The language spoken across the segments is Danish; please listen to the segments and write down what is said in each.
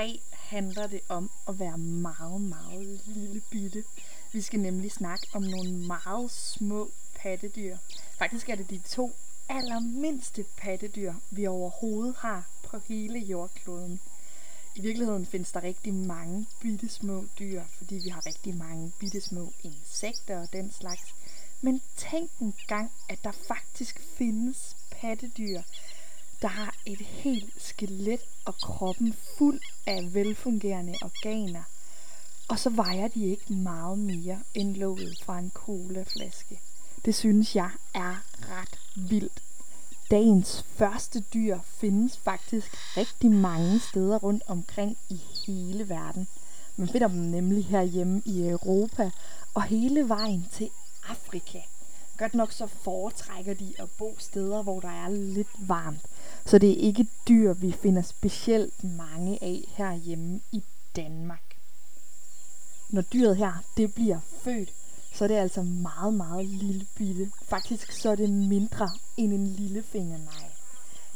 dag handler det om at være meget, meget lille bitte. Vi skal nemlig snakke om nogle meget små pattedyr. Faktisk er det de to allermindste pattedyr, vi overhovedet har på hele jordkloden. I virkeligheden findes der rigtig mange bitte små dyr, fordi vi har rigtig mange bitte små insekter og den slags. Men tænk en gang, at der faktisk findes pattedyr, der har et helt skelet og kroppen fuld af velfungerende organer. Og så vejer de ikke meget mere end låget fra en colaflaske. Det synes jeg er ret vildt. Dagens første dyr findes faktisk rigtig mange steder rundt omkring i hele verden. Man finder dem nemlig herhjemme i Europa og hele vejen til Afrika. Godt nok så foretrækker de at bo steder, hvor der er lidt varmt. Så det er ikke dyr, vi finder specielt mange af herhjemme i Danmark. Når dyret her, det bliver født, så er det altså meget, meget lille bitte. Faktisk så er det mindre end en lille fingernegl.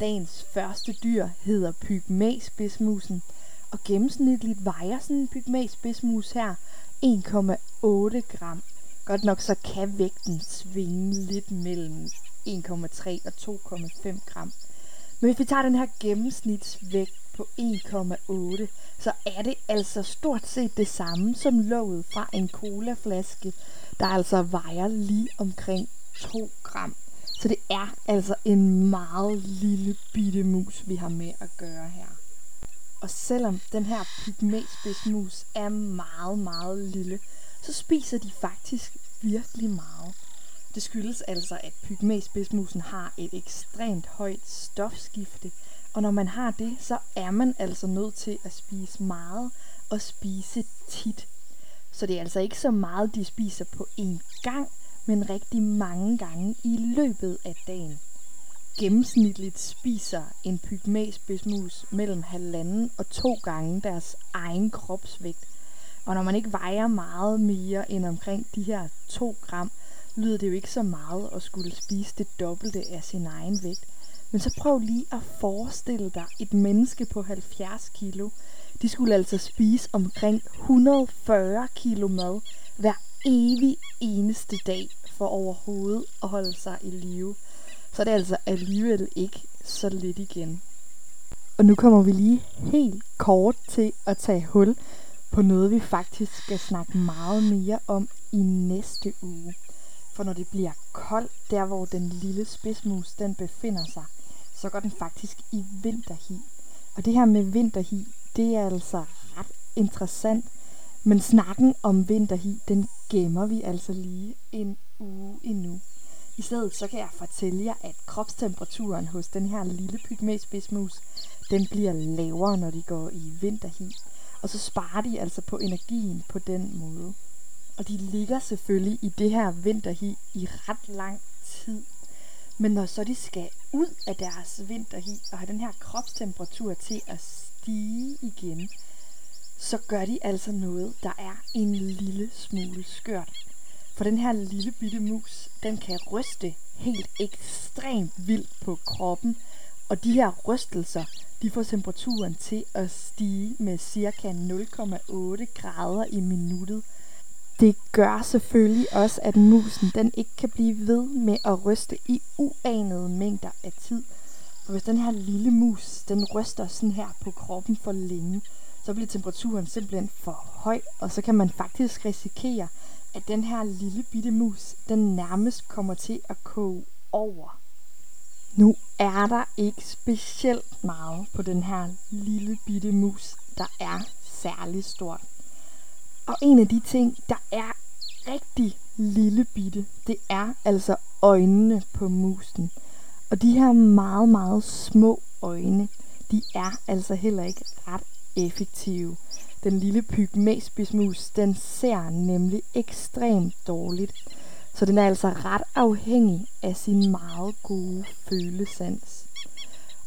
Dagens første dyr hedder pygmæspidsmusen, og gennemsnitligt vejer sådan en pygmæspidsmus her 1,8 gram. Godt nok så kan vægten svinge lidt mellem 1,3 og 2,5 gram. Men hvis vi tager den her gennemsnitsvægt på 1,8, så er det altså stort set det samme som låget fra en colaflaske, der altså vejer lige omkring 2 gram. Så det er altså en meget lille bitte mus, vi har med at gøre her. Og selvom den her pygmæspidsmus er meget, meget lille, så spiser de faktisk virkelig meget. Det skyldes altså, at pygmæspidsmusen har et ekstremt højt stofskifte, og når man har det, så er man altså nødt til at spise meget og spise tit. Så det er altså ikke så meget, de spiser på én gang, men rigtig mange gange i løbet af dagen. Gennemsnitligt spiser en pygmæspidsmus mellem halvanden og to gange deres egen kropsvægt. Og når man ikke vejer meget mere end omkring de her 2 gram, lyder det jo ikke så meget at skulle spise det dobbelte af sin egen vægt. Men så prøv lige at forestille dig et menneske på 70 kilo. De skulle altså spise omkring 140 kilo mad hver evig eneste dag for overhovedet at holde sig i live. Så er det altså alligevel ikke så lidt igen. Og nu kommer vi lige helt kort til at tage hul på noget, vi faktisk skal snakke meget mere om i næste uge. For når det bliver koldt, der hvor den lille spidsmus den befinder sig, så går den faktisk i vinterhi. Og det her med vinterhi, det er altså ret interessant. Men snakken om vinterhi, den gemmer vi altså lige en uge endnu. I stedet så kan jeg fortælle jer, at kropstemperaturen hos den her lille pygmæspidsmus, den bliver lavere, når de går i vinterhi. Og så sparer de altså på energien på den måde. Og de ligger selvfølgelig i det her vinterhi i ret lang tid. Men når så de skal ud af deres vinterhi og have den her kropstemperatur til at stige igen, så gør de altså noget, der er en lille smule skørt. For den her lille bitte mus, den kan ryste helt ekstremt vildt på kroppen, og de her rystelser, de får temperaturen til at stige med ca. 0,8 grader i minuttet. Det gør selvfølgelig også, at musen den ikke kan blive ved med at ryste i uanede mængder af tid. For hvis den her lille mus, den ryster sådan her på kroppen for længe, så bliver temperaturen simpelthen for høj, og så kan man faktisk risikere, at den her lille bitte mus, den nærmest kommer til at koge over. Nu er der ikke specielt meget på den her lille bitte mus, der er særlig stort. Og en af de ting, der er rigtig lille bitte, det er altså øjnene på musen. Og de her meget, meget små øjne, de er altså heller ikke ret effektive. Den lille pygmæspidsmus, den ser nemlig ekstremt dårligt. Så den er altså ret afhængig af sin meget gode følesans.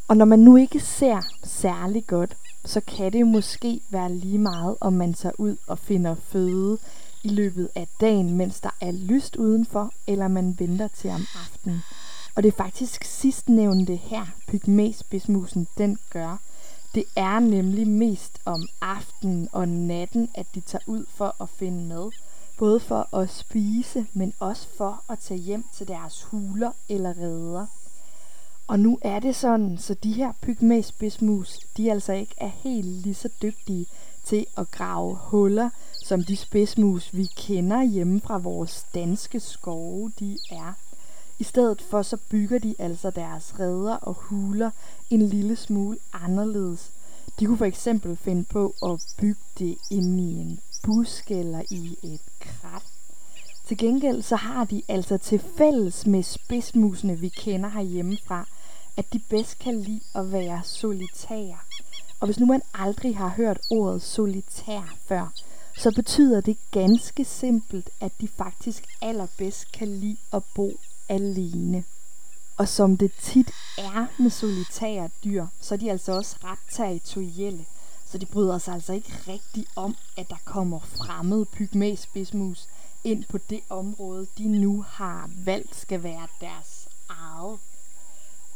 Og når man nu ikke ser særlig godt, så kan det måske være lige meget, om man tager ud og finder føde i løbet af dagen, mens der er lyst udenfor, eller man venter til om aftenen. Og det er faktisk sidstnævnte her, pygmæsbismusen, den gør. Det er nemlig mest om aftenen og natten, at de tager ud for at finde mad. Både for at spise, men også for at tage hjem til deres huler eller redder. Og nu er det sådan, så de her pygmæspidsmus, de altså ikke er helt lige så dygtige til at grave huller, som de spidsmus, vi kender hjemme fra vores danske skove, de er. I stedet for så bygger de altså deres redder og huler en lille smule anderledes. De kunne for eksempel finde på at bygge det inde i en busk eller i et krat. Til gengæld så har de altså til fælles med spidsmusene, vi kender herhjemmefra, at de bedst kan lide at være solitære. Og hvis nu man aldrig har hørt ordet solitær før, så betyder det ganske simpelt, at de faktisk allerbedst kan lide at bo alene. Og som det tit er med solitære dyr, så er de altså også ret territorielle. Så de bryder sig altså ikke rigtig om, at der kommer fremmede pygmæspidsmus ind på det område, de nu har valgt skal være deres eget.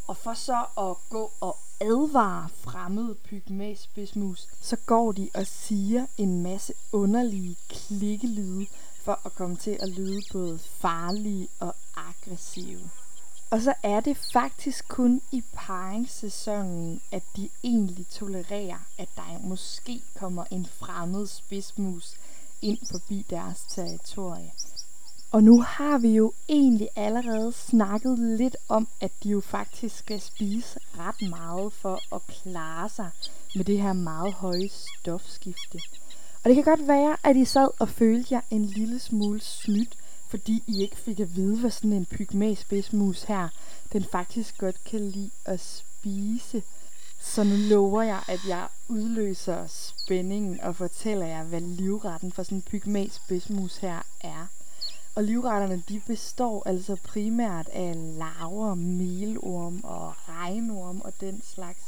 Og for så at gå og advare fremmede pygmæspidsmus, så går de og siger en masse underlige klikkelyde for at komme til at lyde både farlige og aggressive. Og så er det faktisk kun i paringssæsonen, at de egentlig tolererer, at der måske kommer en fremmed spidsmus ind forbi deres territorie. Og nu har vi jo egentlig allerede snakket lidt om, at de jo faktisk skal spise ret meget for at klare sig med det her meget høje stofskifte. Og det kan godt være, at I sad og følte jer en lille smule snydt, fordi I ikke fik at vide, hvad sådan en pygmæspidsmus her, den faktisk godt kan lide at spise. Så nu lover jeg, at jeg udløser spændingen og fortæller jer, hvad livretten for sådan en pygmæspidsmus her er. Og livretterne de består altså primært af larver, melorm og regnorm og den slags.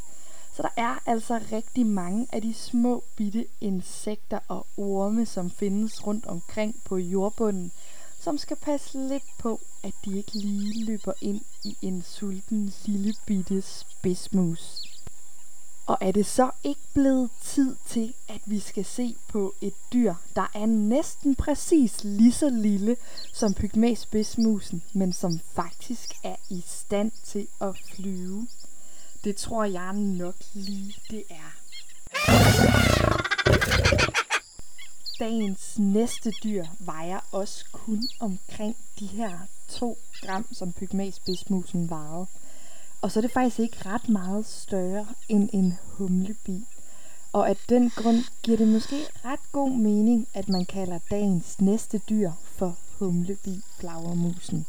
Så der er altså rigtig mange af de små bitte insekter og orme, som findes rundt omkring på jordbunden, som skal passe lidt på, at de ikke lige løber ind i en sulten lille bitte spidsmus. Og er det så ikke blevet tid til, at vi skal se på et dyr, der er næsten præcis lige så lille som pygmæspidsmusen, men som faktisk er i stand til at flyve? Det tror jeg nok lige, det er. Dagens næste dyr vejer også kun omkring de her 2 gram, som pygmæspidsmusen vejede. Og så er det faktisk ikke ret meget større end en humlebi. Og af den grund giver det måske ret god mening, at man kalder dagens næste dyr for humlebi flagermusen.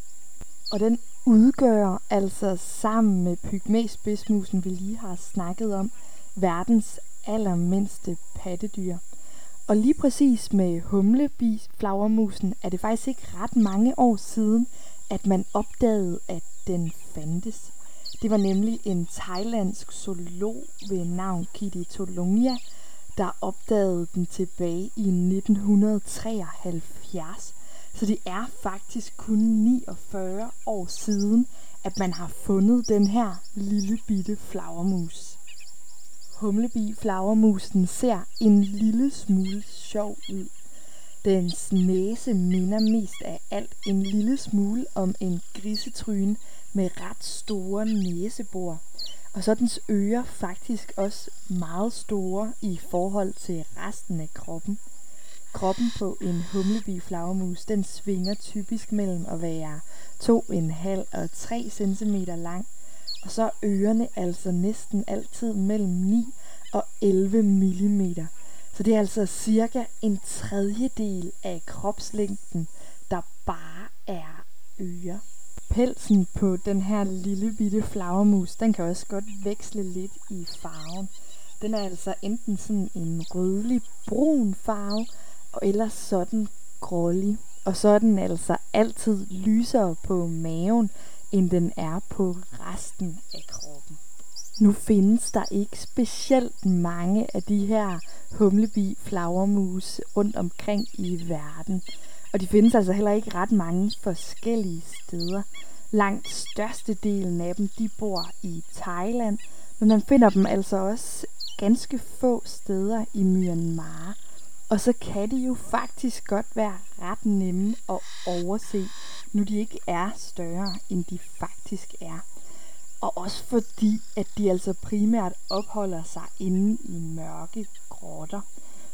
Og den udgør altså sammen med pygmæspidsmusen, vi lige har snakket om, verdens allermindste pattedyr. Og lige præcis med humlebi flagermusen er det faktisk ikke ret mange år siden, at man opdagede, at den fandtes. Det var nemlig en thailandsk zoolog ved navn Kitty Tolungia, der opdagede den tilbage i 1973. Så det er faktisk kun 49 år siden, at man har fundet den her lille bitte flagermus. Humlebi flagermusen ser en lille smule sjov ud. Dens næse minder mest af alt en lille smule om en grisetryne med ret store næsebor. Og så er dens ører faktisk også meget store i forhold til resten af kroppen. Kroppen på en humlebi flagermus, den svinger typisk mellem at være 2,5 og 3 cm lang. Og så er ørerne altså næsten altid mellem 9 og 11 mm. Så det er altså cirka en tredjedel af kropslængden, der bare er ører. Pelsen på den her lille bitte flagermus, den kan også godt veksle lidt i farven. Den er altså enten sådan en rødlig brun farve, og ellers sådan grålig. Og så er den altså altid lysere på maven, end den er på resten af kroppen. Nu findes der ikke specielt mange af de her humlebi flagermus rundt omkring i verden. Og de findes altså heller ikke ret mange forskellige steder. Langt størstedelen af dem, de bor i Thailand, Men man finder dem altså også ganske få steder i Myanmar. Og så kan de jo faktisk godt være ret nemme at overse, nu de ikke er større, end de faktisk er. Og også fordi, at de altså primært opholder sig inde i mørke grotter.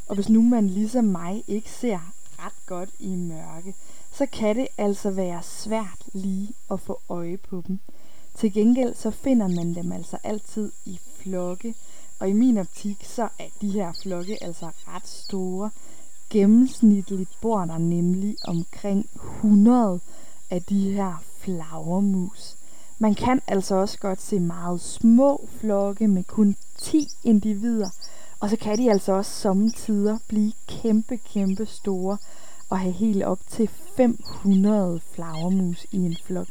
Og hvis nu man ligesom mig ikke ser ret godt i mørke, så kan det altså være svært lige at få øje på dem. Til gengæld så finder man dem altså altid i flokke, og i min optik så er de her flokke altså ret store. Gennemsnitligt bor der nemlig omkring 100 af de her flagermus. Man kan altså også godt se meget små flokke med kun 10 individer, og så kan de altså også sommetider blive kæmpe, kæmpe store og have helt op til 500 flagermus i en flok.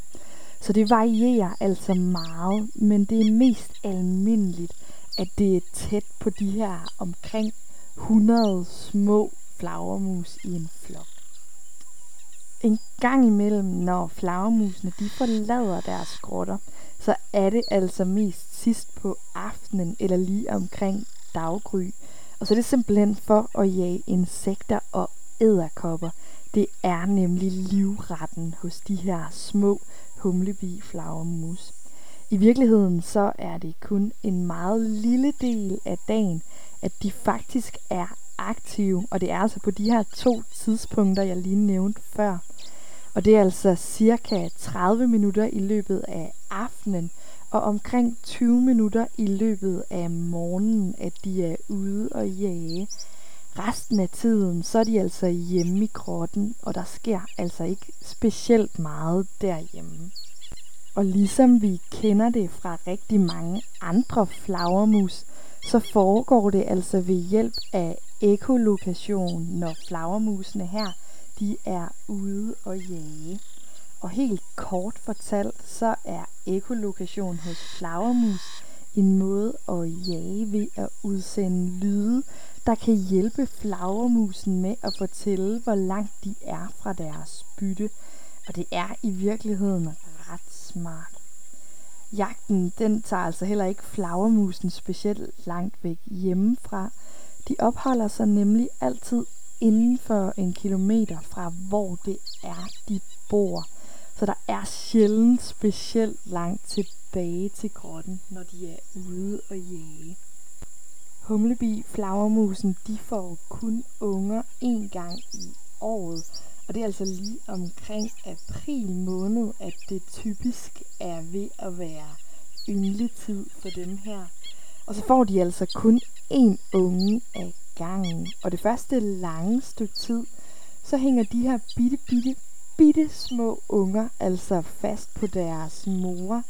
Så det varierer altså meget, men det er mest almindeligt, at det er tæt på de her omkring 100 små flagermus i en flok. En gang imellem, når flagermusene de forlader deres grotter, så er det altså mest sidst på aftenen eller lige omkring daggry. Og så er det simpelthen for at jage insekter og æderkopper. Det er nemlig livretten hos de her små humlebi flagermus. I virkeligheden så er det kun en meget lille del af dagen, at de faktisk er aktive, og det er altså på de her to tidspunkter, jeg lige nævnte før. Og det er altså cirka 30 minutter i løbet af aftenen, og omkring 20 minutter i løbet af morgenen, at de er ude og jage. Resten af tiden, så er de altså hjemme i grotten, og der sker altså ikke specielt meget derhjemme. Og ligesom vi kender det fra rigtig mange andre flagermus, så foregår det altså ved hjælp af ekolokation, når flagermusene her de er ude og jage. Og helt kort fortalt, så er ekolokation hos flagermus en måde at jage ved at udsende lyde, der kan hjælpe flagermusen med at fortælle, hvor langt de er fra deres bytte. Og det er i virkeligheden ret smart. Jagten den tager altså heller ikke flagermusen specielt langt væk hjemmefra. De opholder sig nemlig altid inden for en kilometer fra, hvor det er, de bor. Så der er sjældent specielt langt tilbage til grotten, når de er ude og jage. Humlebi flagermusen, de får kun unger en gang i året, og det er altså lige omkring april måned, at det typisk er ved at være yngletid for dem her. Og så får de altså kun én unge af gangen. Og det første lange stykke tid, så hænger de her bitte, bitte, bitte små unger altså fast på deres mor,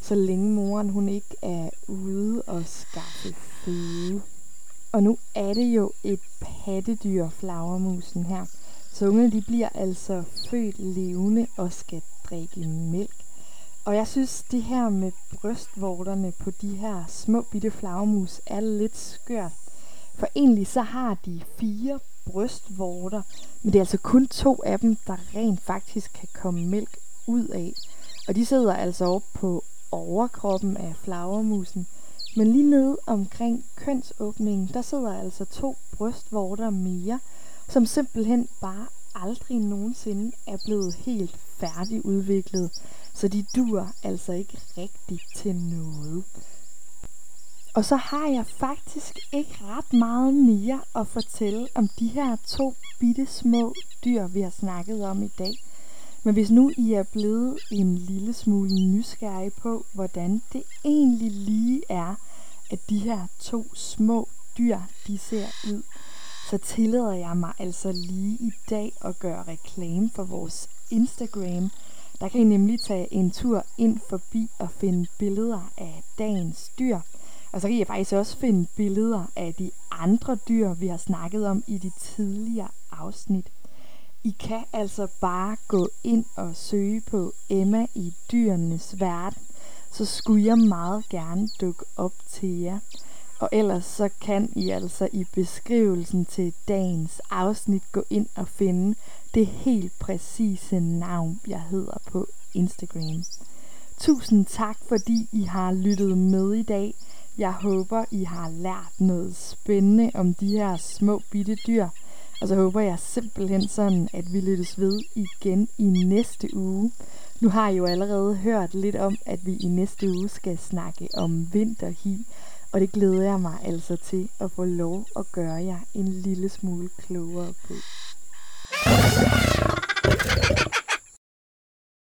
så længe moren hun ikke er ude og skaffe føde. Og nu er det jo et pattedyr, flagermusen her. Så ungerne de bliver altså født levende og skal drikke mælk. Og jeg synes, det her med brystvorterne på de her små bitte flagermus er lidt skørt. For egentlig så har de fire brystvorter, men det er altså kun to af dem, der rent faktisk kan komme mælk ud af. Og de sidder altså op på overkroppen af flagermusen. Men lige nede omkring kønsåbningen, der sidder altså to brystvorter mere, som simpelthen bare aldrig nogensinde er blevet helt færdigudviklet. Så de dur altså ikke rigtigt til noget. Og så har jeg faktisk ikke ret meget mere at fortælle om de her to bitte små dyr, vi har snakket om i dag. Men hvis nu I er blevet en lille smule nysgerrige på, hvordan det egentlig lige er, at de her to små dyr, de ser ud, så tillader jeg mig altså lige i dag at gøre reklame for vores Instagram. Der kan I nemlig tage en tur ind forbi og finde billeder af dagens dyr. Og så kan I faktisk også finde billeder af de andre dyr, vi har snakket om i de tidligere afsnit. I kan altså bare gå ind og søge på Emma i dyrenes verden, så skulle jeg meget gerne dukke op til jer. Og ellers så kan I altså i beskrivelsen til dagens afsnit gå ind og finde det helt præcise navn, jeg hedder på Instagram. Tusind tak, fordi I har lyttet med i dag. Jeg håber, I har lært noget spændende om de her små bitte dyr. Og så håber jeg simpelthen sådan, at vi lyttes ved igen i næste uge. Nu har I jo allerede hørt lidt om, at vi i næste uge skal snakke om vinterhi, og det glæder jeg mig altså til at få lov at gøre jer en lille smule klogere på.